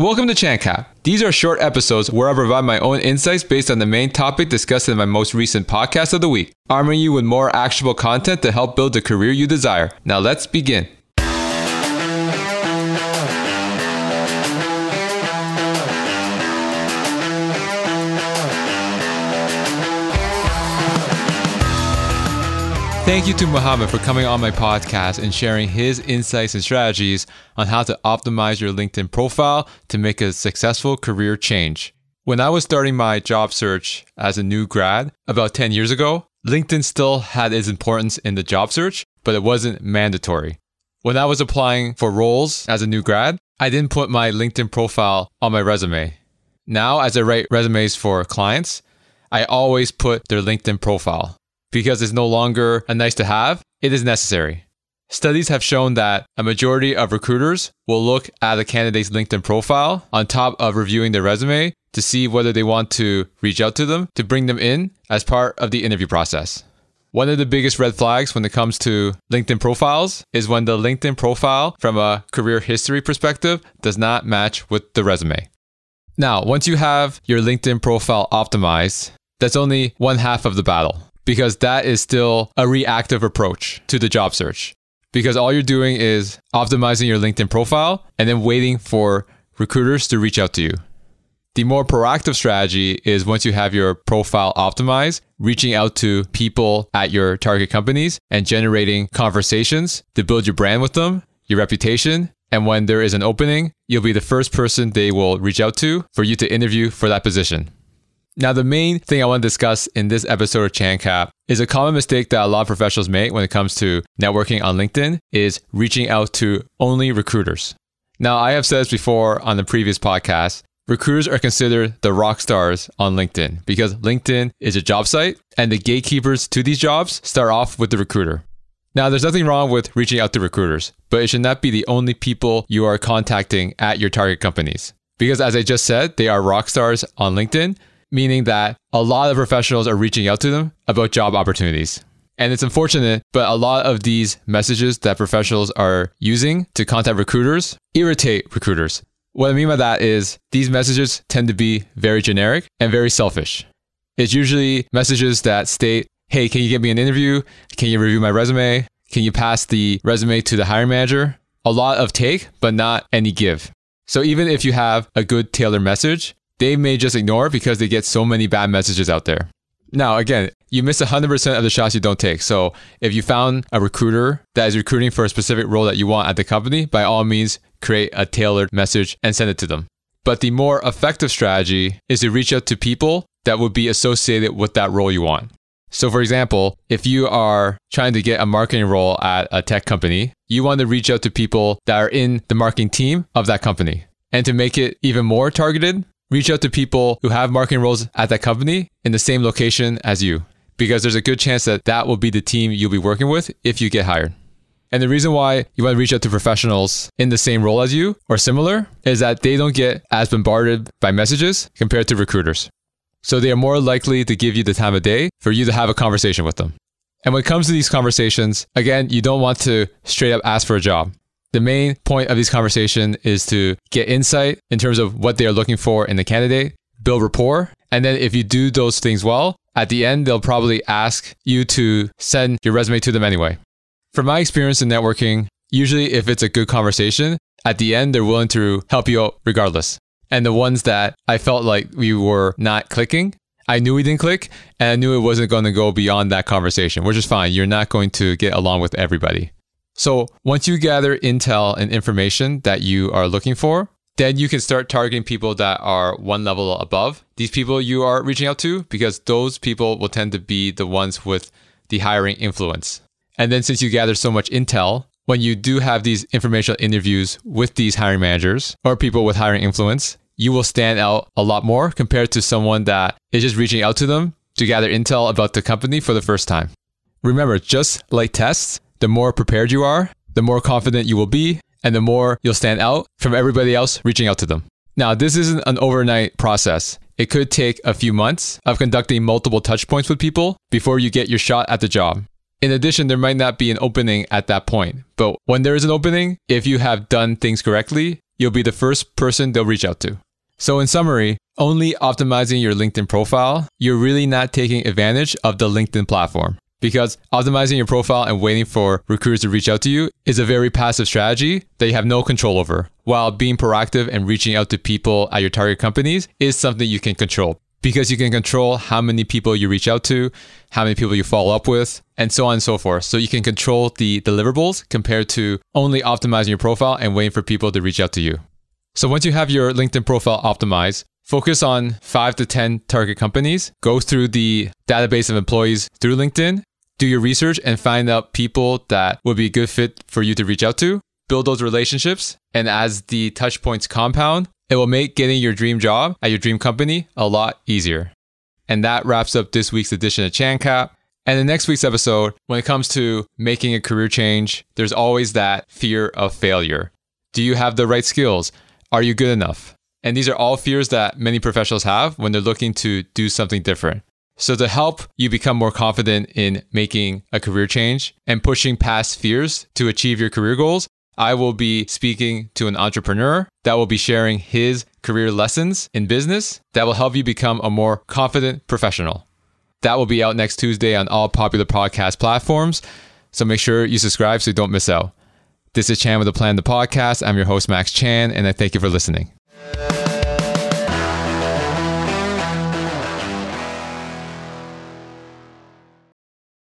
Welcome to ChanCap. These are short episodes where I provide my own insights based on the main topic discussed in my most recent podcast of the week, arming you with more actionable content to help build the career you desire. Now let's begin. Thank you to Mohammad for coming on my podcast and sharing his insights and strategies on how to optimize your LinkedIn profile to make a successful career change. When I was starting my job search as a new grad about 10 years ago, LinkedIn still had its importance in the job search, but it wasn't mandatory. When I was applying for roles as a new grad, I didn't put my LinkedIn profile on my resume. Now, as I write resumes for clients, I always put their LinkedIn profile because it's no longer a nice to have, it is necessary. Studies have shown that a majority of recruiters will look at a candidate's LinkedIn profile on top of reviewing their resume to see whether they want to reach out to them to bring them in as part of the interview process. One of the biggest red flags when it comes to LinkedIn profiles is when the LinkedIn profile from a career history perspective does not match with the resume. Now, once you have your LinkedIn profile optimized, that's only one half of the battle because that is still a reactive approach to the job search. Because all you're doing is optimizing your LinkedIn profile and then waiting for recruiters to reach out to you. The more proactive strategy is once you have your profile optimized, reaching out to people at your target companies and generating conversations to build your brand with them, your reputation. And when there is an opening, you'll be the first person they will reach out to for you to interview for that position. Now, the main thing I want to discuss in this episode of ChanCap is a common mistake that a lot of professionals make when it comes to networking on LinkedIn is reaching out to only recruiters. Now, I have said this before on the previous podcast. Recruiters are considered the rock stars on LinkedIn because LinkedIn is a job site and the gatekeepers to these jobs start off with the recruiter. Now, there's nothing wrong with reaching out to recruiters, but it should not be the only people you are contacting at your target companies. Because as I just said, they are rock stars on LinkedIn, meaning that a lot of professionals are reaching out to them about job opportunities. And it's unfortunate, but a lot of these messages that professionals are using to contact recruiters irritate recruiters. What I mean by that is these messages tend to be very generic and very selfish. It's usually messages that state, hey, can you get me an interview? Can you review my resume? Can you pass the resume to the hiring manager? A lot of take, but not any give. So even if you have a good tailored message, they may just ignore because they get so many bad messages out there. Now, again, you miss 100% of the shots you don't take. So if you found a recruiter that is recruiting for a specific role that you want at the company, by all means, create a tailored message and send it to them. But the more effective strategy is to reach out to people that would be associated with that role you want. So, for example, if you are trying to get a marketing role at a tech company, you want to reach out to people that are in the marketing team of that company. And to make it even more targeted, reach out to people who have marketing roles at that company in the same location as you, because there's a good chance that that will be the team you'll be working with if you get hired. And the reason why you want to reach out to professionals in the same role as you or similar is that they don't get as bombarded by messages compared to recruiters. So they are more likely to give you the time of day for you to have a conversation with them. And when it comes to these conversations, again, you don't want to straight up ask for a job. The main point of this conversation is to get insight in terms of what they are looking for in the candidate, build rapport, and then if you do those things well, at the end, they'll probably ask you to send your resume to them anyway. From my experience in networking, usually if it's a good conversation, at the end, they're willing to help you out regardless. And the ones that I felt like we were not clicking, I knew we didn't click and I knew it wasn't going to go beyond that conversation, which is fine. You're not going to get along with everybody. So once you gather intel and information that you are looking for, then you can start targeting people that are one level above these people you are reaching out to because those people will tend to be the ones with the hiring influence. And then since you gather so much intel, when you do have these informational interviews with these hiring managers or people with hiring influence, you will stand out a lot more compared to someone that is just reaching out to them to gather intel about the company for the first time. Remember, just like tests, the more prepared you are, the more confident you will be, and the more you'll stand out from everybody else reaching out to them. Now, this isn't an overnight process. It could take a few months of conducting multiple touch points with people before you get your shot at the job. In addition, there might not be an opening at that point, but when there is an opening, if you have done things correctly, you'll be the first person they'll reach out to. So, in summary, only optimizing your LinkedIn profile, you're really not taking advantage of the LinkedIn platform because optimizing your profile and waiting for recruiters to reach out to you is a very passive strategy that you have no control over. While being proactive and reaching out to people at your target companies is something you can control because you can control how many people you reach out to, how many people you follow up with, and so on and so forth. So you can control the deliverables compared to only optimizing your profile and waiting for people to reach out to you. So once you have your LinkedIn profile optimized, focus on five to 10 target companies, go through the database of employees through LinkedIn, do your research and find out people that would be a good fit for you to reach out to, build those relationships. And as the touch points compound, it will make getting your dream job at your dream company a lot easier. And that wraps up this week's edition of ChanCap. And in next week's episode, when it comes to making a career change, there's always that fear of failure. Do you have the right skills? Are you good enough? And these are all fears that many professionals have when they're looking to do something different. So, to help you become more confident in making a career change and pushing past fears to achieve your career goals, I will be speaking to an entrepreneur that will be sharing his career lessons in business that will help you become a more confident professional. That will be out next Tuesday on all popular podcast platforms. So make sure you subscribe so you don't miss out. This is Chan with the Plan, the podcast. I'm your host, Max Chan, and I thank you for listening.